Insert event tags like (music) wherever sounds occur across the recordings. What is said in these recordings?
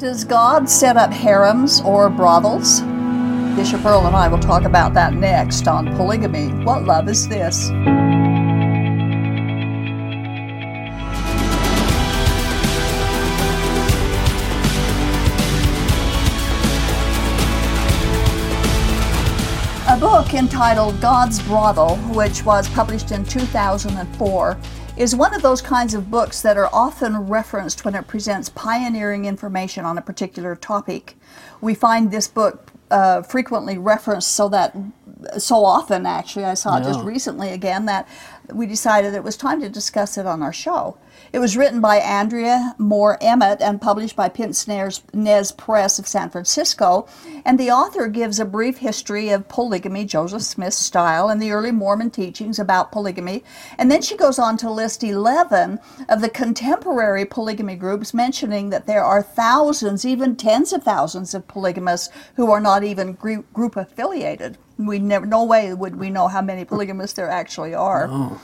Does God set up harems or brothels? Bishop Earl and I will talk about that next on Polygamy. What love is this? A book entitled God's Brothel, which was published in 2004, is one of those kinds of books that are often referenced when it presents pioneering information on a particular topic. We find this book uh, frequently referenced so that so often actually I saw it just recently again that we decided it was time to discuss it on our show. It was written by Andrea Moore Emmett and published by Pince Nez Press of San Francisco. And the author gives a brief history of polygamy, Joseph Smith's style, and the early Mormon teachings about polygamy. And then she goes on to list 11 of the contemporary polygamy groups, mentioning that there are thousands, even tens of thousands of polygamists who are not even group affiliated. We never, no way would we know how many polygamists there actually are. No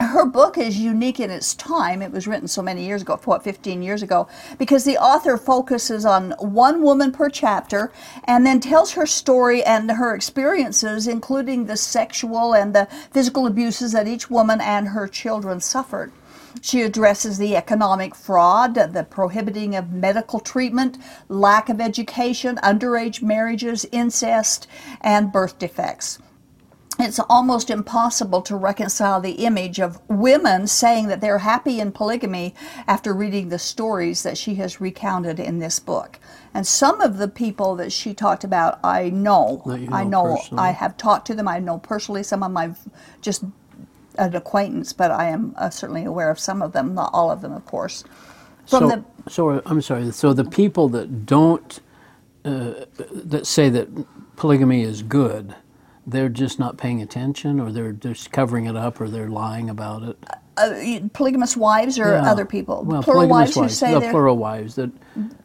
her book is unique in its time. It was written so many years ago, what, 15 years ago, because the author focuses on one woman per chapter and then tells her story and her experiences, including the sexual and the physical abuses that each woman and her children suffered. She addresses the economic fraud, the prohibiting of medical treatment, lack of education, underage marriages, incest, and birth defects it's almost impossible to reconcile the image of women saying that they're happy in polygamy after reading the stories that she has recounted in this book. And some of the people that she talked about, I know. know I know. Personally. I have talked to them. I know personally some of my just an acquaintance, but I am uh, certainly aware of some of them, not all of them, of course. From so, the, so I'm sorry. So the people that don't, uh, that say that polygamy is good, they're just not paying attention, or they're just covering it up, or they're lying about it. Uh, polygamous wives or yeah. other people? Well, plural wives, wives, who say the plural wives that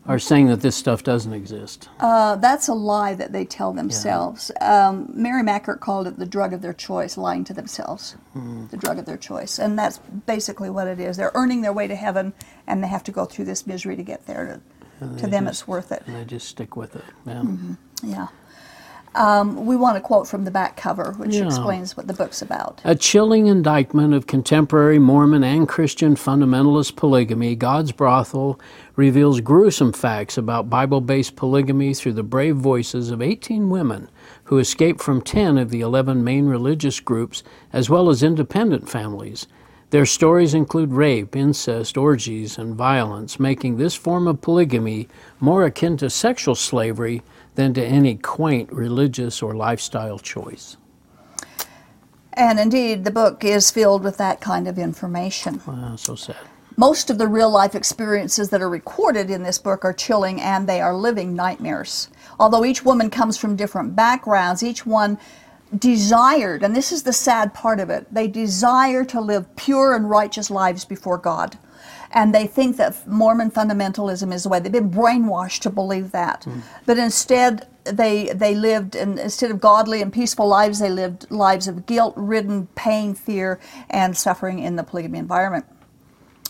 are saying that this stuff doesn't exist. Uh, that's a lie that they tell themselves. Yeah. Um, Mary Mackert called it the drug of their choice, lying to themselves. Mm. The drug of their choice, and that's basically what it is. They're earning their way to heaven, and they have to go through this misery to get there. To, to them, just, it's worth it. And they just stick with it. Yeah. Mm-hmm. Yeah. Um, we want to quote from the back cover, which yeah. explains what the book's about. A chilling indictment of contemporary Mormon and Christian fundamentalist polygamy, God's Brothel reveals gruesome facts about Bible based polygamy through the brave voices of 18 women who escaped from 10 of the 11 main religious groups, as well as independent families. Their stories include rape, incest, orgies, and violence, making this form of polygamy more akin to sexual slavery than to any quaint religious or lifestyle choice. And indeed, the book is filled with that kind of information. Wow, so sad. Most of the real life experiences that are recorded in this book are chilling and they are living nightmares. Although each woman comes from different backgrounds, each one desired, and this is the sad part of it, they desire to live pure and righteous lives before God and they think that Mormon fundamentalism is the way. They've been brainwashed to believe that. Mm. But instead, they they lived and instead of godly and peaceful lives, they lived lives of guilt-ridden pain, fear, and suffering in the polygamy environment.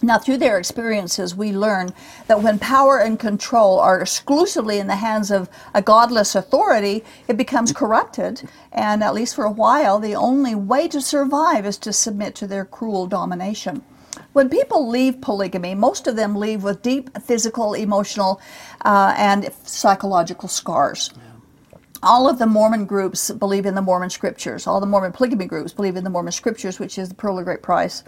Now, through their experiences, we learn that when power and control are exclusively in the hands of a godless authority, it becomes corrupted. And at least for a while, the only way to survive is to submit to their cruel domination. When people leave polygamy, most of them leave with deep physical, emotional, uh, and psychological scars. All of the Mormon groups believe in the Mormon scriptures. All the Mormon polygamy groups believe in the Mormon scriptures, which is the Pearl of Great Price,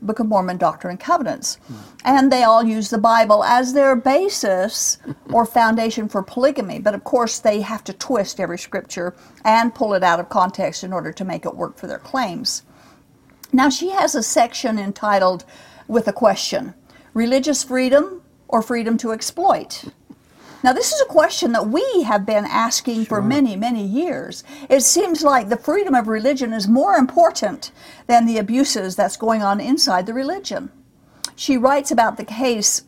Book of Mormon Doctrine and Covenants. Mm. And they all use the Bible as their basis or (laughs) foundation for polygamy. But of course, they have to twist every scripture and pull it out of context in order to make it work for their claims. Now, she has a section entitled with a question Religious freedom or freedom to exploit? Now, this is a question that we have been asking sure. for many, many years. It seems like the freedom of religion is more important than the abuses that's going on inside the religion. She writes about the case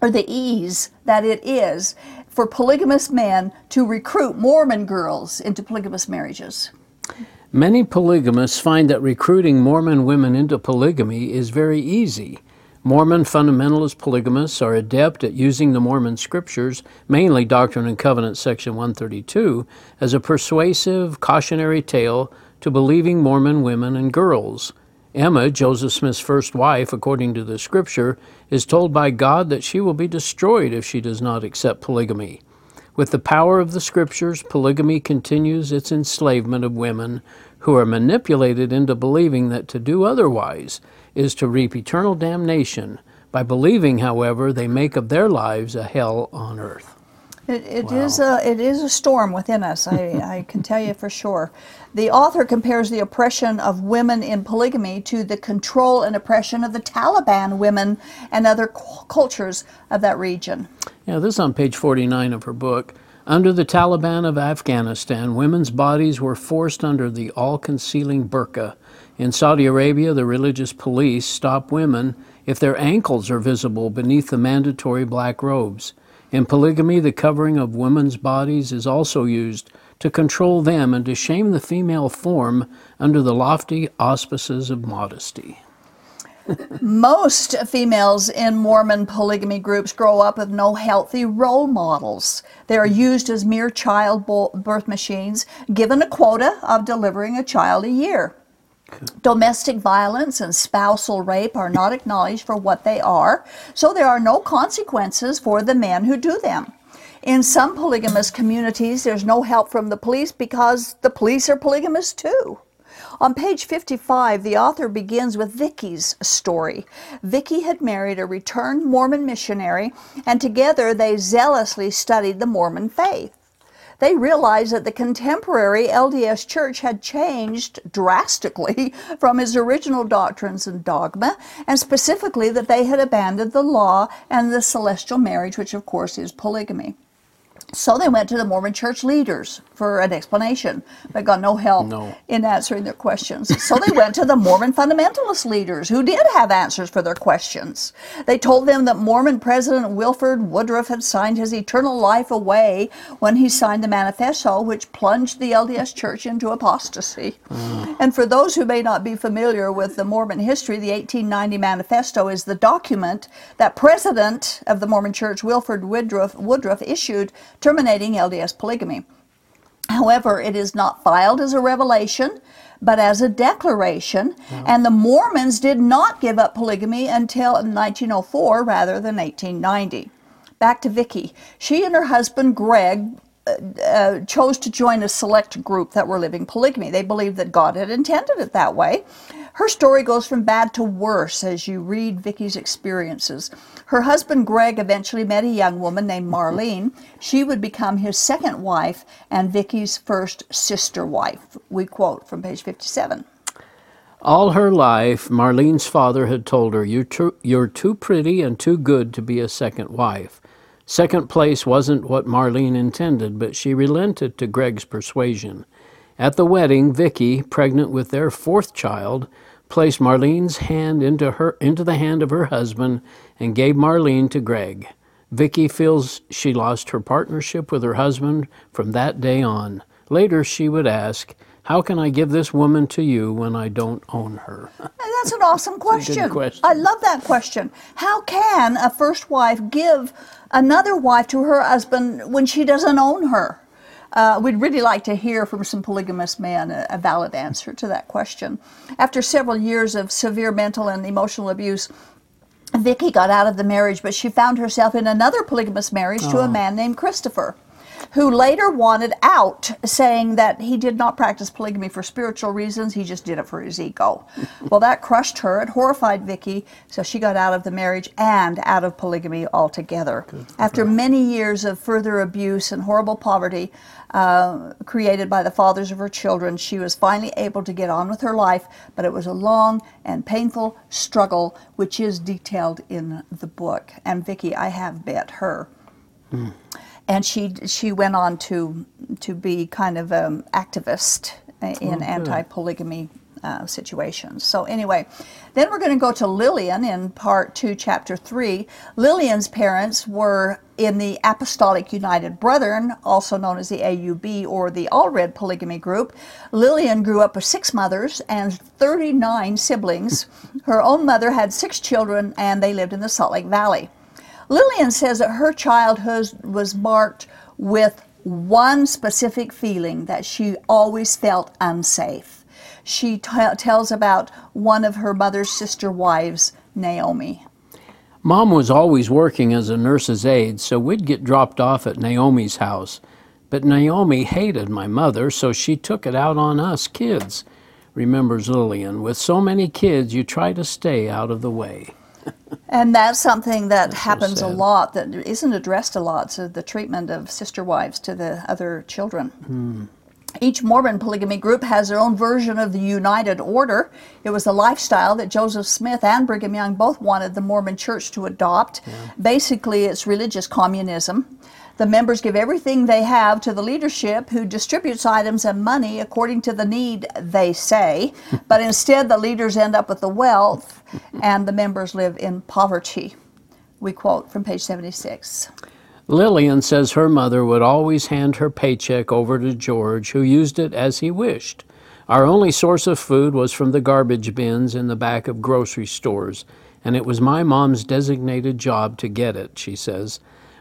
or the ease that it is for polygamous men to recruit Mormon girls into polygamous marriages. Many polygamists find that recruiting Mormon women into polygamy is very easy. Mormon fundamentalist polygamists are adept at using the Mormon scriptures, mainly Doctrine and Covenants, section 132, as a persuasive, cautionary tale to believing Mormon women and girls. Emma, Joseph Smith's first wife, according to the scripture, is told by God that she will be destroyed if she does not accept polygamy. With the power of the scriptures, polygamy continues its enslavement of women who are manipulated into believing that to do otherwise is to reap eternal damnation. By believing, however, they make of their lives a hell on earth. It, it wow. is a it is a storm within us. I, (laughs) I can tell you for sure. The author compares the oppression of women in polygamy to the control and oppression of the Taliban women and other cultures of that region. Yeah, this is on page 49 of her book. Under the Taliban of Afghanistan, women's bodies were forced under the all concealing burqa in Saudi Arabia, the religious police stop women if their ankles are visible beneath the mandatory black robes. In polygamy, the covering of women's bodies is also used to control them and to shame the female form under the lofty auspices of modesty. Most females in Mormon polygamy groups grow up with no healthy role models. They are mm-hmm. used as mere child birth machines, given a quota of delivering a child a year. Domestic violence and spousal rape are not acknowledged for what they are, so there are no consequences for the men who do them. In some polygamous communities, there's no help from the police because the police are polygamous too. On page 55, the author begins with Vicky's story. Vicky had married a returned Mormon missionary, and together they zealously studied the Mormon faith they realized that the contemporary LDS Church had changed drastically (laughs) from its original doctrines and dogma, and specifically that they had abandoned the law and the celestial marriage, which of course is polygamy. So they went to the Mormon church leaders for an explanation, but got no help no. in answering their questions. So they went to the Mormon fundamentalist leaders who did have answers for their questions. They told them that Mormon President Wilford Woodruff had signed his eternal life away when he signed the manifesto, which plunged the LDS church into apostasy. Mm. And for those who may not be familiar with the Mormon history, the 1890 manifesto is the document that President of the Mormon Church, Wilford Woodruff, Woodruff issued terminating LDS polygamy. However, it is not filed as a revelation, but as a declaration, yeah. and the Mormons did not give up polygamy until 1904 rather than 1890. Back to Vicky. She and her husband Greg uh, uh, chose to join a select group that were living polygamy. They believed that God had intended it that way. Her story goes from bad to worse as you read Vicky's experiences. Her husband Greg eventually met a young woman named Marlene. She would become his second wife and Vicky's first sister wife. We quote from page 57. All her life, Marlene's father had told her, you're too, you're too pretty and too good to be a second wife. Second place wasn't what Marlene intended, but she relented to Greg's persuasion. At the wedding, Vicky, pregnant with their fourth child, placed Marlene's hand into her into the hand of her husband and gave Marlene to Greg. Vicky feels she lost her partnership with her husband from that day on. Later she would ask, how can I give this woman to you when I don't own her? (laughs) That's an awesome question. question. I love that question. How can a first wife give another wife to her husband when she doesn't own her? Uh, we'd really like to hear from some polygamous men a, a valid answer to that question. After several years of severe mental and emotional abuse, Vicky got out of the marriage, but she found herself in another polygamous marriage oh. to a oh. man named Christopher who later wanted out, saying that he did not practice polygamy for spiritual reasons, he just did it for his ego. (laughs) well, that crushed her. It horrified Vicky, so she got out of the marriage and out of polygamy altogether. After many years of further abuse and horrible poverty, uh, created by the fathers of her children, she was finally able to get on with her life, but it was a long and painful struggle, which is detailed in the book. And Vicky, I have met her. Mm and she she went on to to be kind of an activist in oh, anti polygamy uh, situations. So, anyway, then we're going to go to Lillian in part two, chapter three. Lillian's parents were in the Apostolic United Brethren, also known as the AUB or the Allred Polygamy Group. Lillian grew up with six mothers and 39 siblings. Her own mother had six children, and they lived in the Salt Lake Valley. Lillian says that her childhood was marked with one specific feeling that she always felt unsafe. She t- tells about one of her mother's sister wives, Naomi. Mom was always working as a nurse's aide, so we'd get dropped off at Naomi's house. But Naomi hated my mother, so she took it out on us kids, remembers Lillian. With so many kids, you try to stay out of the way. And that's something that That's so happens a lot, that isn't addressed a lot, so the treatment of sister wives to the other children. Hmm. Each Mormon polygamy group has their own version of the United Order. It was a lifestyle that Joseph Smith and Brigham Young both wanted the Mormon church to adopt. Basically, it's religious communism. The members give everything they have to the leadership who distributes items and money according to the need, they say. (laughs) but instead, the leaders end up with the wealth and the members live in poverty. We quote from page 76. Lillian says her mother would always hand her paycheck over to George, who used it as he wished. Our only source of food was from the garbage bins in the back of grocery stores, and it was my mom's designated job to get it, she says.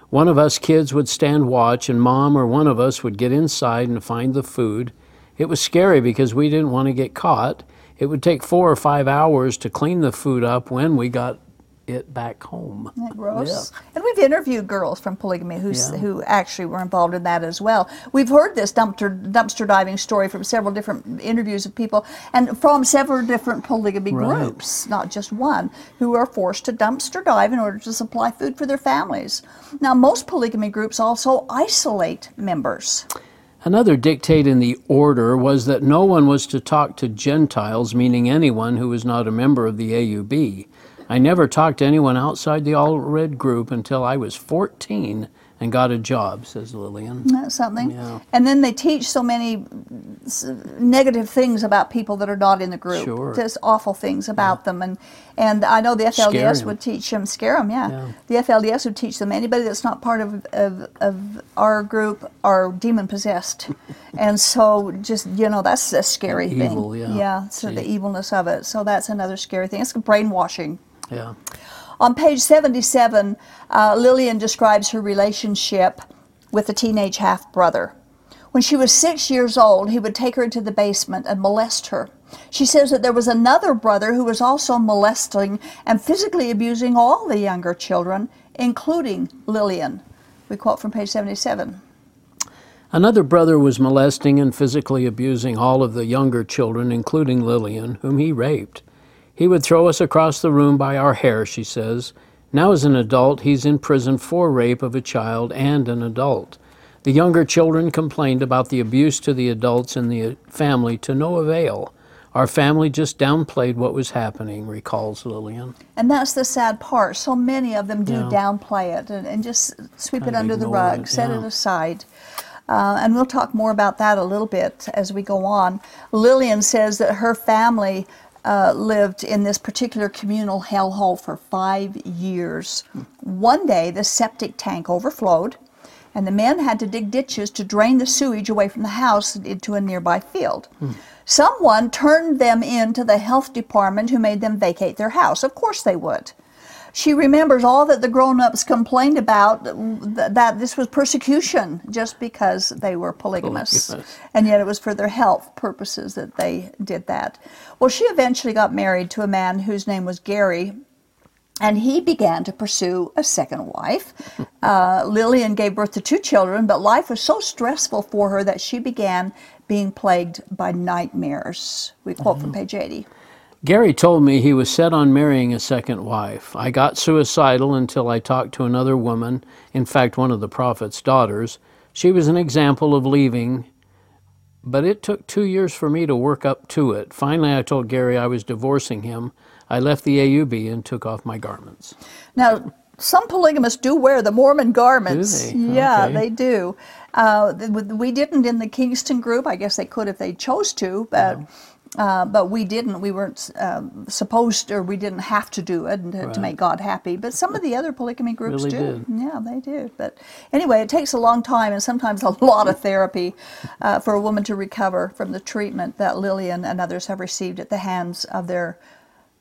One of us kids would stand watch, and mom or one of us would get inside and find the food. It was scary because we didn't want to get caught. It would take four or five hours to clean the food up when we got it back home. Isn't that gross? And we've interviewed girls from polygamy who's, Yeah. who actually were involved in that as well. We've heard this dumpster dumpster diving story from several different interviews of people and from several different polygamy Right. groups, not just one, who are forced to dumpster dive in order to supply food for their families. Now, most polygamy groups also isolate members. Another dictate in the order was that no one was to talk to Gentiles, meaning anyone who was not a member of the AUB. I never talked to anyone outside the Allred group until I was 14 and got a job, says Lillian. Isn't something? Yeah. And then they teach so many negative things about people that are not in the group. Sure. Just awful things about them. And and I know the FLDS would teach them, scare them, yeah. Yeah. The FLDS would teach them anybody that's not part of, of, of our group are demon possessed. (laughs) and so just, you know, that's a scary Evil, thing. yeah. Yeah, so the evilness of it. So that's another scary thing. It's brainwashing. Yeah. On page 77, uh, Lillian describes her relationship with a teenage half brother. When she was six years old, he would take her into the basement and molest her. She says that there was another brother who was also molesting and physically abusing all the younger children, including Lillian. We quote from page 77. Another brother was molesting and physically abusing all of the younger children, including Lillian, whom he raped. He would throw us across the room by our hair, she says. Now, as an adult, he's in prison for rape of a child and an adult. The younger children complained about the abuse to the adults in the family to no avail. Our family just downplayed what was happening, recalls Lillian. And that's the sad part. So many of them do Yeah. downplay it and, and just sweep Kind it under the rug, it, set it aside. Uh, and we'll talk more about that a little bit as we go on. Lillian says that her family uh, lived in this particular communal hellhole for five years. One day, the septic tank overflowed, and the men had to dig ditches to drain the sewage away from the house into a nearby field. Someone turned them in to the health department who made them vacate their house. Of course they would. She remembers all that the grown ups complained about th- that this was persecution just because they were polygamous. Polygamous. And yet it was for their health purposes that they did that. Well, she eventually got married to a man whose name was Gary, and he began to pursue a second wife. (laughs) Uh, Lillian gave birth to two children, but life was so stressful for her that she began being plagued by nightmares. We quote from page 80. Gary told me he was set on marrying a second wife. I got suicidal until I talked to another woman, in fact, one of the prophet's daughters. She was an example of leaving, but it took two years for me to work up to it. Finally, I told Gary I was divorcing him. I left the AUB and took off my garments. Now, some polygamists do wear the Mormon garments. they? Yeah, Okay. they do. Uh, we didn't in the Kingston group. I guess they could if they chose to, but Uh, but we didn't. We weren't um, supposed to, or we didn't have to do it to, Right. to make God happy. But some of the other polygamy groups Really do. did. Yeah, they do. But anyway, it takes a long time and sometimes a (laughs) lot of therapy uh, for a woman to recover from the treatment that Lillian and others have received at the hands of their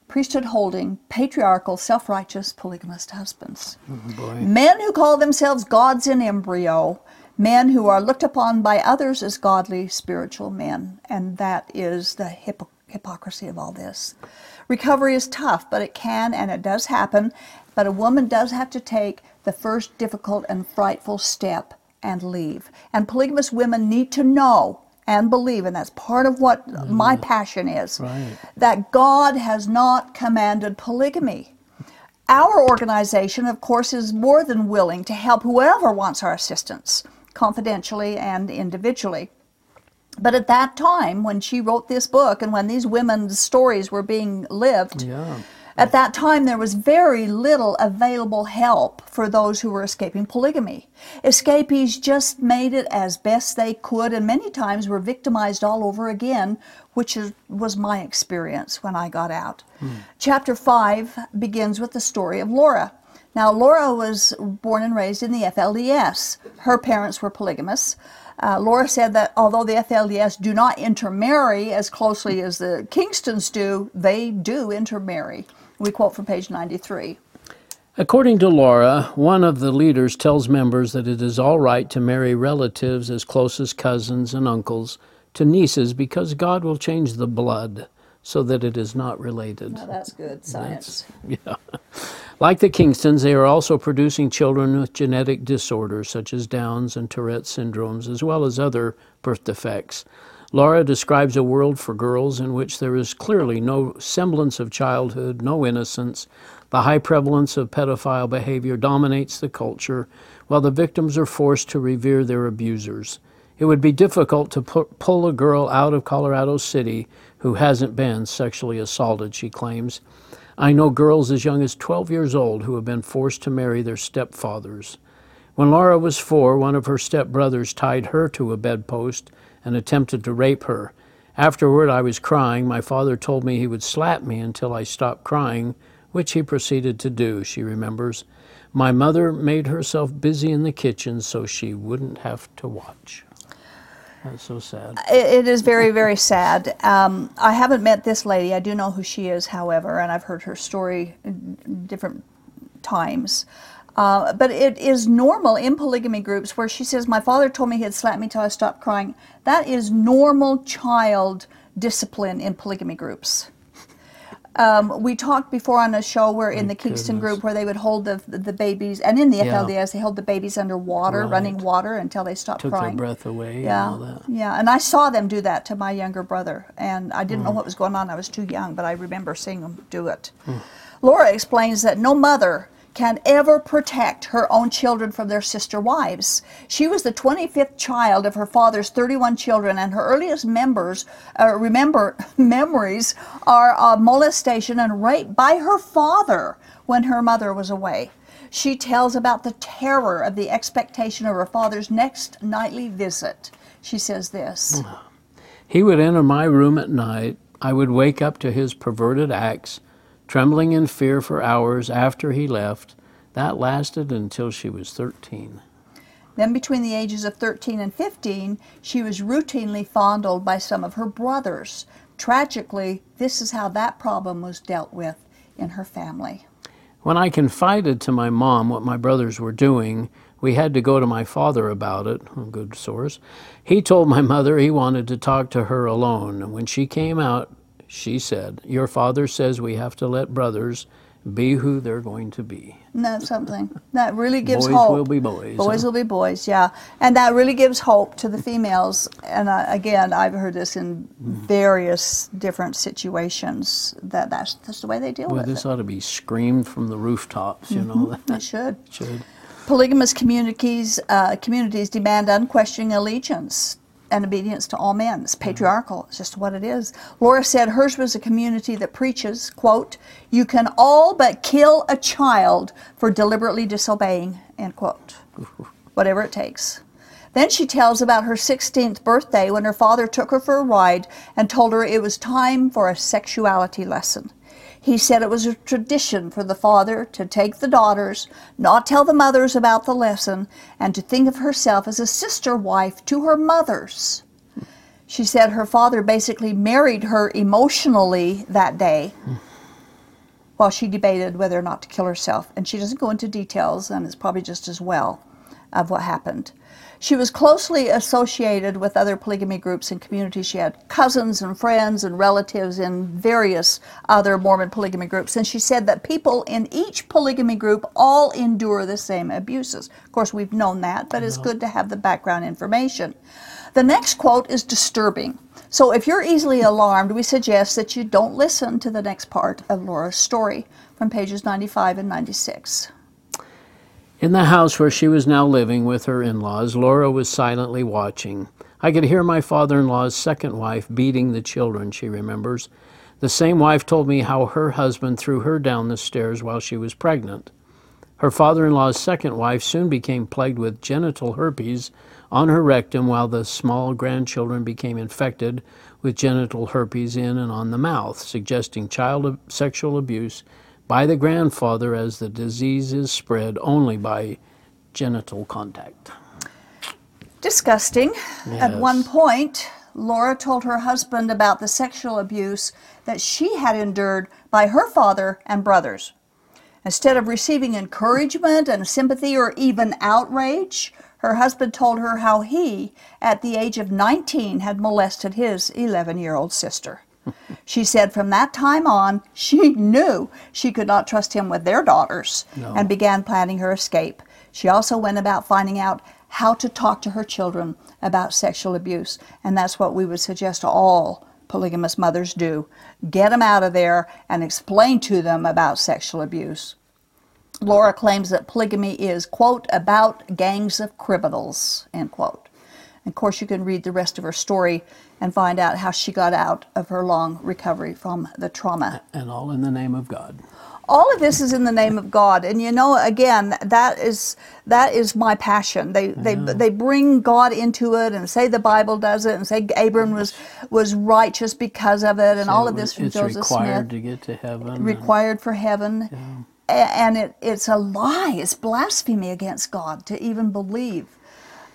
priesthood holding, patriarchal, self righteous, polygamist husbands. Boy. Men who call themselves gods in embryo, men who are looked upon by others as godly spiritual men. And that is the hypo- hypocrisy of all this. Recovery is tough, but it can and it does happen. But a woman does have to take the first difficult and frightful step and leave. And polygamous women need to know and believe, and that's part of what my mm. passion is, Right. that God has not commanded polygamy. Our organization, of course, is more than willing to help whoever wants our assistance, confidentially and individually. But at that time, when she wrote this book and when these women's stories were being lived, Yeah. at that time there was very little available help for those who were escaping polygamy. Escapees just made it as best they could and many times were victimized all over again, which is, was my experience when I got out. Hmm. Chapter 5 begins with the story of Laura. Now, Laura was born and raised in the FLDS. Her parents were polygamous. Uh, Laura said that although the FLDS do not intermarry as closely as the Kingstons do, they do intermarry. We quote from page 93. According to Laura, one of the leaders tells members that it is all right to marry relatives as close as cousins and uncles to nieces because God will change the blood so that it is not related. that's good science. (laughs) Yeah. Like the Kingstons, they are also producing children with genetic disorders such as Downs and Tourette's syndromes, as well as other birth defects. Laura describes a world for girls in which there is clearly no semblance of childhood, no innocence. The high prevalence of pedophile behavior dominates the culture, while the victims are forced to revere their abusers. It would be difficult to pu- pull a girl out of Colorado City who hasn't been sexually assaulted, she claims. I know girls as young as 12 years old who have been forced to marry their stepfathers. When Laura was four, one of her stepbrothers tied her to a bedpost and attempted to rape her. Afterward, I was crying. My father told me he would slap me until I stopped crying, which he proceeded to do, she remembers. My mother made herself busy in the kitchen so she wouldn't have to watch. That's so sad. It, it is very, very sad. Um, I haven't met this lady. I do know who she is, however, and I've heard her story different times. Uh, but it is normal in polygamy groups where she says, My father told me he'd slap me till I stopped crying. That is normal child discipline in polygamy groups. Um, we talked before on a show where in the Kingston goodness. group where they would hold the, the babies, and in the Yeah. FLDS, they held the babies under water, running water until they stopped Took their breath away Yeah, and all that. yeah, and I saw them do that to my younger brother, and I didn't know Mm. what was going on. I was too young, but I remember seeing them do it. Mm. Laura explains that no mother can ever protect her own children from their sister wives. She was the 25th child of her father's 31 children, and her earliest members, uh, remember (laughs) memories are uh, molestation and rape by her father when her mother was away. She tells about the terror of the expectation of her father's next nightly visit. She says this. He would enter my room at night. I would wake up to his perverted acts, trembling in fear for hours after he left. That lasted until she was 13. Then, between the ages of 13 and 15, she was routinely fondled by some of her brothers. Tragically, this is how that problem was dealt with in her family. When I confided to my mom what my brothers were doing, we had to go to my father about it, a good source. He told my mother he wanted to talk to her alone. And when she came out, she said, Your father says we have to let brothers be who they're going to be. Isn't that something? That really gives Boys hope. Boys will be boys, Boys huh? will be boys, yeah. And that really gives hope to the females. And uh, again, I've heard this in various different situations that that's, that's the way they deal with this it. This ought to be screamed from the rooftops, you know. They should. (laughs) should. Polygamous communities uh, communities demand unquestioning allegiance and obedience to all men. It's mm-hmm. patriarchal. It's just what it is. Laura said hers was a community that preaches, quote, "You can all but kill a child for deliberately disobeying," end quote. (laughs) Whatever it takes. Then she tells about her 16th birthday when her father took her for a ride and told her it was time for a sexuality lesson. He said it was a tradition for the father to take the daughters, not tell the mothers about the lesson, and to think of herself as a sister wife to her mothers. She said her father basically married her emotionally that day while she debated whether or not to kill herself. And she doesn't go into details, and it's probably just as well of what happened. She was closely associated with other polygamy groups and communities. She had cousins and friends and relatives in various other Mormon polygamy groups. And she said that people in each polygamy group all endure the same abuses. Of course, we've known that, but it's uh-huh. good to have the background information. The next quote is disturbing. So if you're easily alarmed, we suggest that you don't listen to the next part of Laura's story from pages 95 and 96. In the house where she was now living with her in laws, Laura was silently watching. I could hear my father in law's second wife beating the children, she remembers. The same wife told me how her husband threw her down the stairs while she was pregnant. Her father in law's second wife soon became plagued with genital herpes on her rectum, while the small grandchildren became infected with genital herpes in and on the mouth, suggesting child sexual abuse by the grandfather as the disease is spread only by genital contact. Disgusting. Yes. At one point, Laura told her husband about the sexual abuse that she had endured by her father and brothers. Instead of receiving encouragement and sympathy or even outrage, her husband told her how he, at the age of 19, had molested his 11 year old sister. She said from that time on, she knew she could not trust him with their daughters No. and began planning her escape. She also went about finding out how to talk to her children about sexual abuse, and that's what we would suggest all polygamous mothers do. Get them out of there and explain to them about sexual abuse. Laura claims that polygamy is, quote, about gangs of criminals, end quote. Of course, you can read the rest of her story and find out how she got out of her long recovery from the trauma. And all in the name of God. All of this is in the name of God, and you know, again, that is that is my passion. They they they bring God into it and say the Bible does it, and say Abram was was righteous because of it, and all of this from it's Joseph required Smith to get to heaven. and- required for heaven. A- And it, it's a lie. It's blasphemy against God to even believe.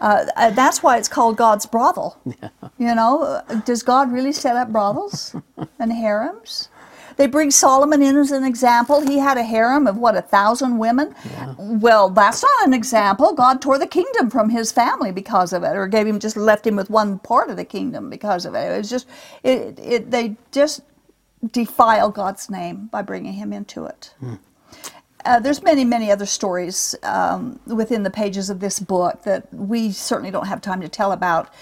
Uh, uh, that's why it's called God's brothel. (laughs) You know, does God really set up brothels and harems? They bring Solomon in as an example. He had a harem of what a thousand women. Well, that's not an example. God tore the kingdom from his family because of it, or gave him just left him with one part of the kingdom because of it. It was just, it, it they just defile God's name by bringing him into it. Uh, there's many, many other stories um, within the pages of this book that we certainly don't have time to tell about.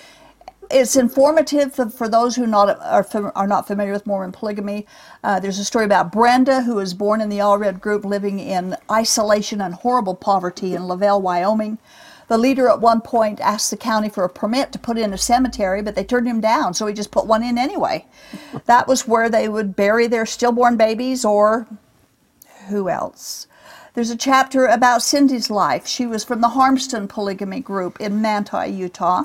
It's informative for, those who not are, are not familiar with Mormon polygamy. Uh, there's a story about Brenda, who was born in the Allred group, living in isolation and horrible poverty in Lavelle, Wyoming. The leader at one point asked the county for a permit to put in a cemetery, but they turned him down, so he just put one in anyway. that was where they would bury their stillborn babies or who else? There's a chapter about Cindy's life. She was from the Harmston polygamy group in Manti, Utah.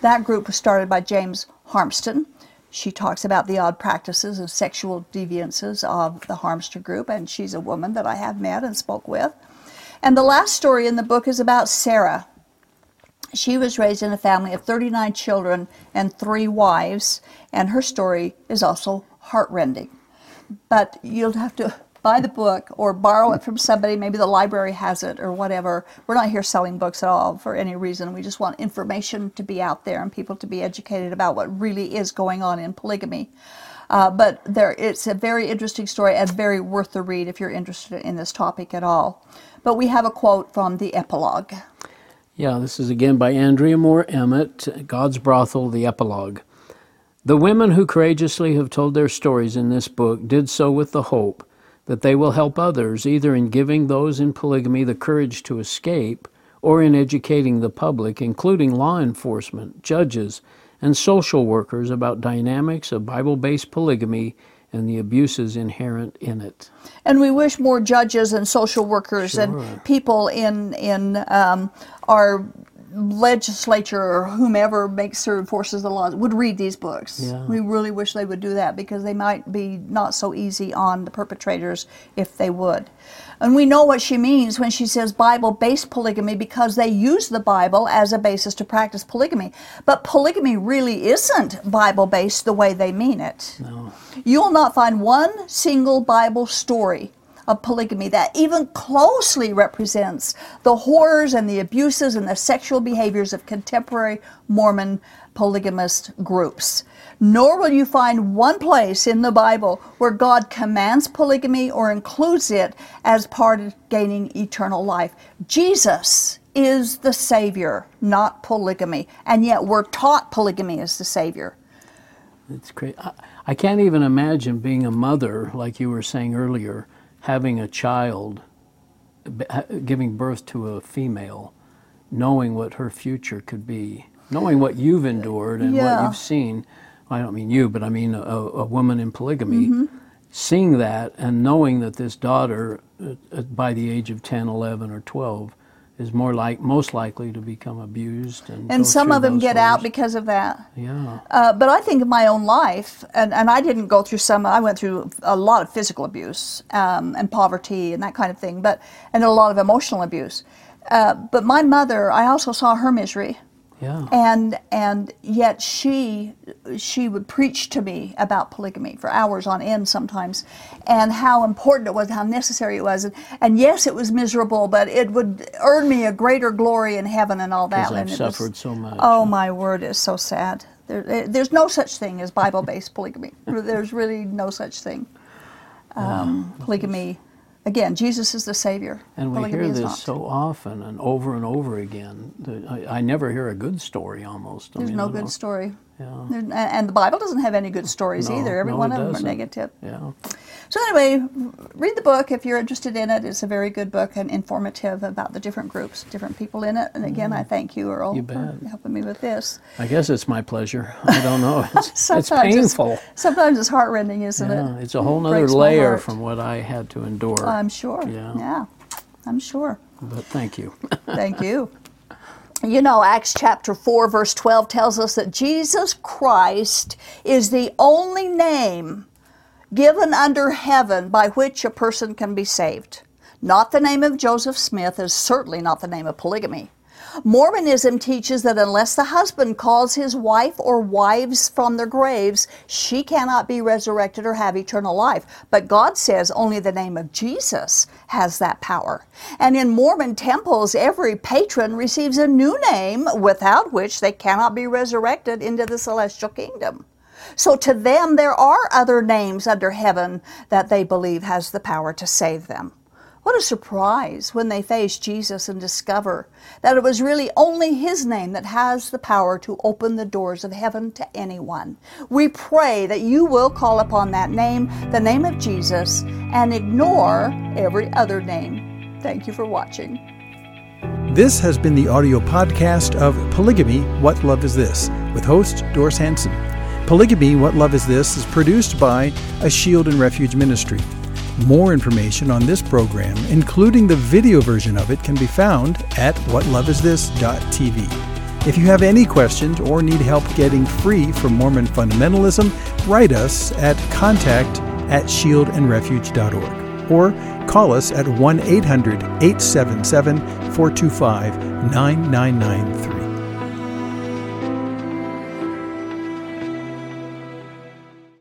That group was started by James Harmston. She talks about the odd practices and sexual deviances of the Harmston group, and she's a woman that I have met and spoke with. And the last story in the book is about Sarah. She was raised in a family of 39 children and three wives, and her story is also heartrending but you'll have to buy the book or borrow it from somebody. Maybe the library has it or whatever. We're not here selling books at all for any reason. We just want information to be out there and people to be educated about what really is going on in polygamy. Uh, but there, it's a very interesting story and very worth the read if you're interested in this topic at all. But we have a quote from the epilogue. Yeah, this is again by Andrea Moore Emmett, God's Brothel, the epilogue. The women who courageously have told their stories in this book did so with the hope that they will help others, either in giving those in polygamy the courage to escape or in educating the public, including law enforcement, judges, and social workers about dynamics of Bible based polygamy and the abuses inherent in it. And we wish more judges and social workers and people in in um, our legislature or whomever makes or enforces the laws would read these books. Yeah. We really wish they would do that because they might be not so easy on the perpetrators if they would. And we know what she means when she says Bible based polygamy because they use the Bible as a basis to practice polygamy. But polygamy really isn't Bible based the way they mean it. No. You will not find one single Bible story of polygamy that even closely represents the horrors and the abuses and the sexual behaviors of contemporary Mormon polygamist groups. Nor will you find one place in the Bible where God commands polygamy or includes it as part of gaining eternal life. Jesus is the Savior, not polygamy, and yet we're taught polygamy is the Savior. It's crazy. I, I can't even imagine being a mother, like you were saying earlier, having a child, giving birth to a female, knowing what her future could be, knowing what you've endured and what you've seen. I don't mean you, but I mean a, a woman in polygamy. Mm-hmm. Seeing that and knowing that this daughter, uh, uh, by the age of 10, 11, or 12, is more like most likely to become abused and And some of them get out because of that. yeah Uh, but I think of my own life, and, and I didn't go through some. I went through a lot of physical abuse um, and poverty and that kind of thing, but and a lot of emotional abuse. Uh, but my mother, I also saw her misery, yeah and and yet she she would preach to me about polygamy for hours on end sometimes, and how important it was, how necessary it was, and, and yes, it was miserable, but it would earn me a greater glory in heaven and all that. 'Cause I've and it was- suffered so much. Oh my word, it's so sad. There, there's no such thing as Bible-based polygamy. (laughs) There's really no such thing. Um, polygamy, again, Jesus is the Savior. And we hear this not. so often and over and over again. I, I never hear a good story almost. I There's mean, no good story. Yeah. There- and the Bible doesn't have any good stories No, either. Every no, one of them are negative. Yeah. So anyway, read the book if you're interested in it. It's a very good book and informative about the different groups, different people in it. And again, I mm. thank you, Earl. You for helping me with this. I guess it's my pleasure. I don't know. (laughs) It's, it's painful. sometimes it's heartrending, isn't Yeah, it? it's a whole It nother layer from what I had to endure. I'm sure. Yeah. yeah I'm sure. but thank you. Thank you. (laughs) You know, Acts chapter 4, verse 12 tells us that Jesus Christ is the only name given under heaven by which a person can be saved. Not the name of Joseph Smith is certainly not the name of polygamy. Mormonism teaches that unless the husband calls his wife or wives from their graves, she cannot be resurrected or have eternal life. But God says only the name of Jesus has that power. And in Mormon temples, every patron receives a new name without which they cannot be resurrected into the celestial kingdom. So to them, there are other names under heaven that they believe has the power to save them. What a surprise when they face Jesus and discover that it was really only His name that has the power to open the doors of heaven to anyone. We pray that you will call upon that name, the name of Jesus, and ignore every other name. Thank you for watching. This has been the audio podcast of Polygamy What Love Is This with host Doris Hanson. Polygamy What Love Is This is produced by A Shield and Refuge Ministry. More information on this program, including the video version of it, can be found at whatloveisthis.tv. If you have any questions or need help getting free from Mormon fundamentalism, write us at contact at shieldandrefuge.org or call us at 1 800 877 425 9993.